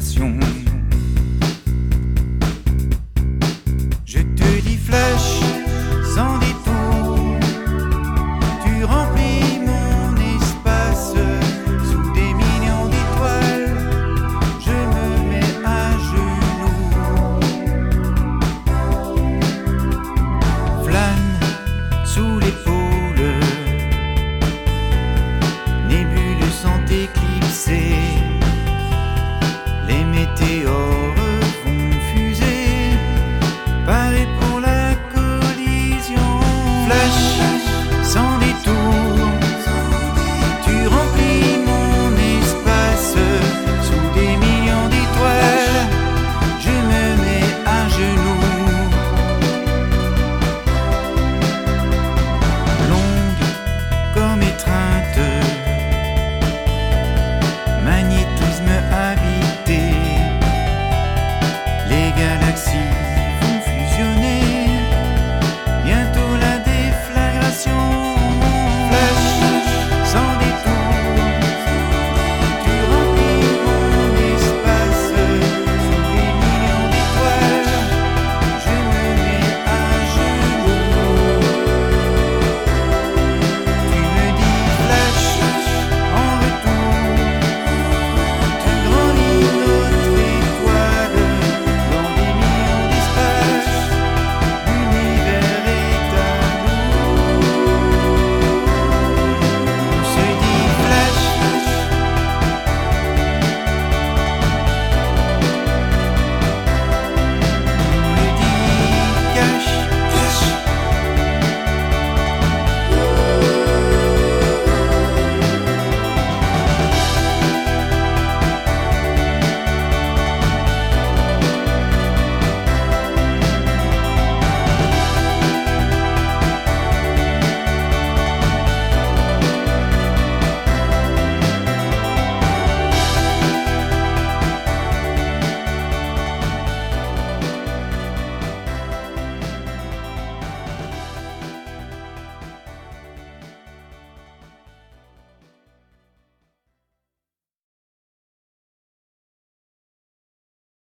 conversation